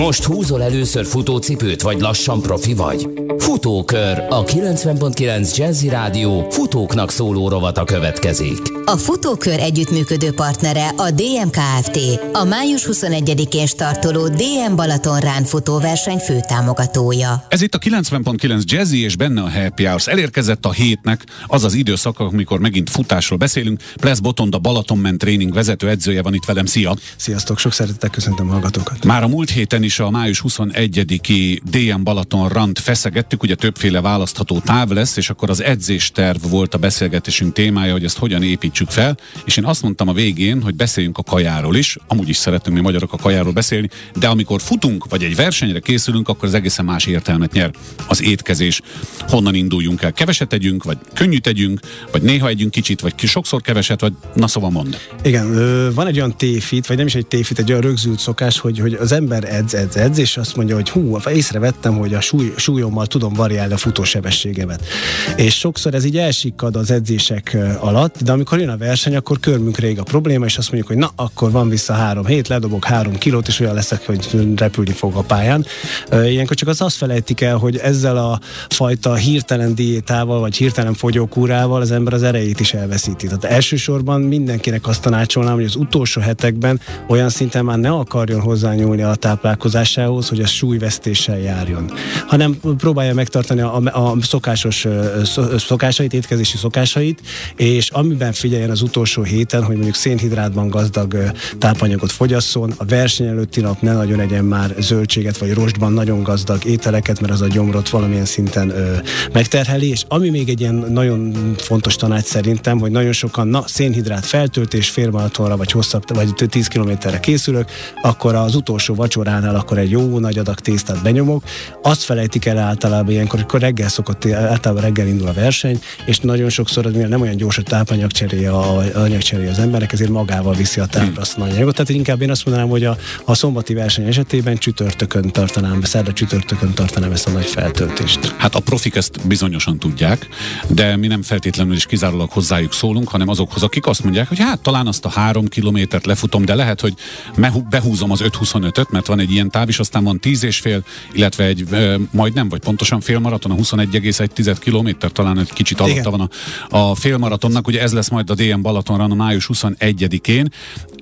Most húzol először futócipőt, vagy lassan profi vagy? Futókör, a 90.9 Jazzy Rádió futóknak szóló rovata következik. A Futókör együttműködő partnere a DMKFT, a május 21-én startoló DM Balaton Rán futóverseny főtámogatója. Ez itt a 90.9 Jazzy és benne a Happy Hours. Elérkezett a hétnek az az időszak, amikor megint futásról beszélünk. Plesz Botonda Balatonment tréning vezető edzője van itt velem. Szia! Sziasztok, sok szeretettel köszöntöm a hallgatókat. Már a múlt héten is a május 21-i DM Balaton Rand feszegettük, ugye többféle választható táv lesz, és akkor az edzésterv volt a beszélgetésünk témája, hogy ezt hogyan építsük fel, és én azt mondtam a végén, hogy beszéljünk a kajáról is, amúgy is szeretünk mi magyarok a kajáról beszélni, de amikor futunk, vagy egy versenyre készülünk, akkor az egészen más értelmet nyer az étkezés. Honnan induljunk el? Keveset tegyünk, vagy könnyű tegyünk, vagy néha együnk kicsit, vagy sokszor keveset, vagy na szóval mond. Igen, van egy olyan téfit, vagy nem is egy téfit, egy olyan rögzült szokás, hogy, hogy az ember edz, edz, edz, és azt mondja, hogy hú, észrevettem, hogy a súly, súlyommal tudom variálni a futósebességemet. És sokszor ez így elsikkad az edzések alatt, de amikor jön a verseny, akkor körmünk rég a probléma, és azt mondjuk, hogy na, akkor van vissza három hét, ledobok három kilót, és olyan leszek, hogy repülni fog a pályán. Ilyenkor csak az azt felejtik el, hogy ezzel a fajta hirtelen diétával, vagy hirtelen fogyókúrával az ember az erejét is elveszíti. Tehát elsősorban mindenkinek azt tanácsolnám, hogy az utolsó hetekben olyan szinten már ne akarjon hozzányúlni a táplálkozásához, hogy ez súlyvesztéssel járjon, hanem próbálja megtartani a, a szokásos szokásait, étkezési szokásait, és amiben figyeljen az utolsó héten, hogy mondjuk szénhidrátban gazdag tápanyagot fogyasszon, a verseny előtti nap ne nagyon egyen már zöldséget, vagy rostban nagyon gazdag ételeket, mert az a gyomrot valamilyen szinten ö, megterheli, és ami még egy ilyen nagyon fontos tanács szerintem, hogy nagyon sokan, na, szénhidrát feltöltés félmaratonra, vagy hosszabb, vagy 10 kilométerre készülök, akkor az utolsó vacsoránál akkor egy jó nagy adag tésztát benyomok. Azt felejtik el általában ilyenkor, akkor reggel szokott, általában reggel indul a verseny, és nagyon sokszor az nem olyan gyors a tápanyagcseréje, a anyagcseréje az emberek, ezért magával viszi a tápra azt a anyagot. Tehát inkább én azt mondanám, hogy a, a szombati verseny esetében csütörtökön tartanám, szerda csütörtökön tartanám ezt a nagy feltöltést. Hát a profik ezt bizonyosan tudják, de mi nem feltétlenül is kizárólag hozzájuk szólunk, hanem azokhoz, akik azt mondják, hogy hát talán azt a három kilométert lefutom, de lehet, hogy behúzom az 5-25-öt, mert van egy ilyen táv, és aztán van 10 és fél, illetve egy e, majdnem, vagy pontosan félmaraton, a 21,1 kilométer, talán egy kicsit alatta van a, a félmaratonnak, ugye ez lesz majd a DM Balatonra a május 21-én.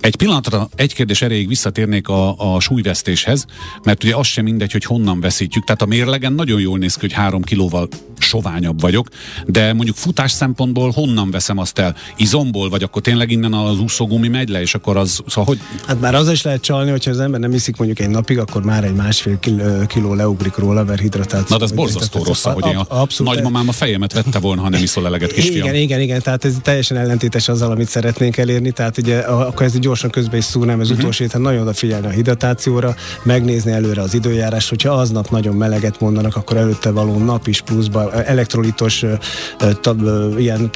Egy pillanatra egy kérdés erejéig visszatérnék a, a súlyvesztéshez, mert ugye az sem mindegy, hogy honnan veszítjük. Tehát a mérlegen nagyon jól néz ki, hogy három kilóval soványabb vagyok, de mondjuk futás szempontból honnan veszem azt el? Izomból, vagy akkor tényleg innen az úszógumi megy le, és akkor az, szóval hogy? Hát már az is lehet csalni, hogyha az ember nem iszik mondjuk egy napig, akkor már egy másfél kiló, kiló leugrik róla, mert hidratáció. Na, de ez borzasztó rossz, hogy én a abszolút, nagymamám a fejemet vette volna, ha nem iszol eleget, kisfiam. Igen, igen, igen, tehát ez teljesen ellentétes azzal, amit szeretnénk elérni, tehát ugye akkor ez gyorsan közbe is szúrnám, az uh-huh. utolsó héten nagyon odafigyelni a hidratációra, megnézni előre az időjárás, hogyha aznap nagyon meleget mondanak, akkor előtte való nap is pluszba elektrolitos tab, ilyen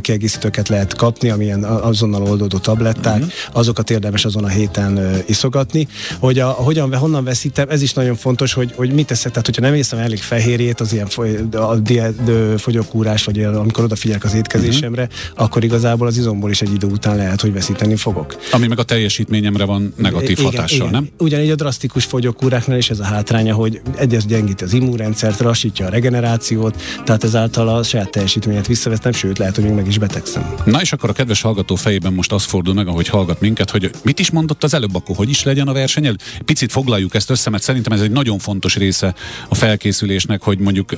kiegészítőket lehet kapni, amilyen azonnal oldódó tabletták, uh-huh. azokat érdemes azon a héten iszogatni. Hogy a, hogyan, honnan veszítem, ez is nagyon fontos, hogy, hogy mit teszek, tehát hogyha nem észem elég fehérjét, az ilyen foly, a diet, fogyókúrás, vagy amikor odafigyelek az étkezésemre, uh-huh. akkor igazából az izomból is egy idő után lehet, hogy veszíteni fogok. Ami meg a teljesítményemre van negatív igen, hatással, igen. nem? Ugyanígy a drasztikus fogyókúráknál is ez a hátránya, hogy egyes gyengít az immunrendszert, lassítja a regenerációt, tehát ezáltal a saját teljesítményet visszavesztem, sőt lehet, hogy még meg is betegszem. Na és akkor a kedves hallgató fejében most az fordul meg, ahogy hallgat minket, hogy mit is mondott az előbb, akkor hogy is legyen a verseny? Picit foglaljuk ezt össze, mert szerintem ez egy nagyon fontos része a felkészülésnek, hogy mondjuk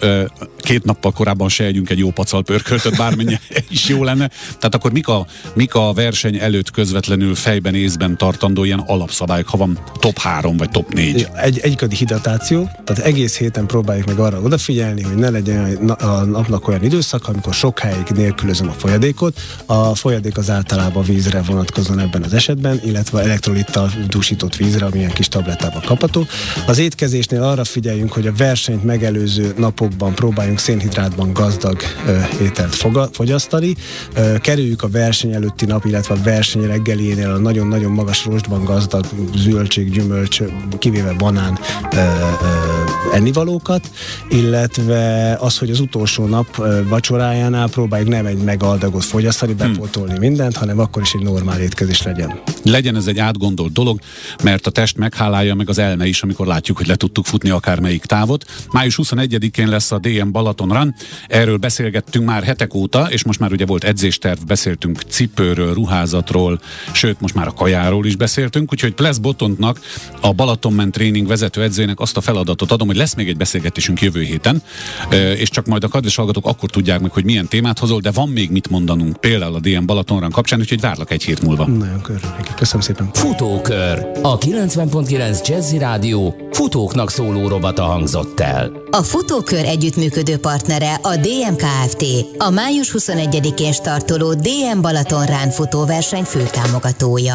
két nappal korábban se együnk egy jó pacal pörköltöt, bármennyi is jó lenne. Tehát akkor mik a, mik a verseny előtt közvetlenül fejben, észben tartandó ilyen alapszabályok, ha van top 3 vagy top 4? Egy, egykadi hidratáció, tehát egész héten próbáljuk meg arra odafigyelni, hogy ne legyen a napnak olyan időszak, amikor sokáig nélkülözöm a folyadékot. A folyadék az általában vízre vonatkozóan ebben az esetben, illetve elektrolittal dúsított vízre, amilyen kis tablettában kapható. Az étkezésnél arra figyeljünk, hogy a versenyt megelőző napokban próbáljunk szénhidrátban gazdag ételt fogyasztani. Kerüljük a verseny előtti nap, illetve a verseny reggelénél a nagyon-nagyon magas rostban gazdag zöldség, gyümölcs, kivéve banán ennivalókat, illetve az, hogy az utolsó nap vacsorájánál próbáljuk nem egy megaldagot fogyasztani, hmm. bepótolni hmm. mindent, hanem akkor is egy normál étkezés legyen. Legyen ez egy átgondolt dolog, mert a test meghálálja meg az elme is, amikor látjuk, hogy le tudtuk futni akármelyik távot. Május 21-én lesz a DM Balaton Run. Erről beszélgettünk már hetek óta, és most már ugye volt edzésterv, beszéltünk cipőről, ruházatról, sőt, most már a kajáról is beszéltünk, úgyhogy Plesz Botontnak, a Balatonment Tréning vezető edzőjének azt a feladatot adom, hogy lesz még egy beszélgetésünk jövő héten, és csak majd a kedves hallgatók akkor tudják meg, hogy milyen témát hozol, de van még mit mondanunk, például a DM Balatonran kapcsán, úgyhogy várlak egy hét múlva. Nagyon örülök. Köszönöm szépen. Futókör. A 90.9 Jazzy Rádió futóknak szóló robata hangzott el. A Futókör együttműködő partnere a DM Kft. A május 21-én startoló DM Balaton Rán futóverseny főtámogatója.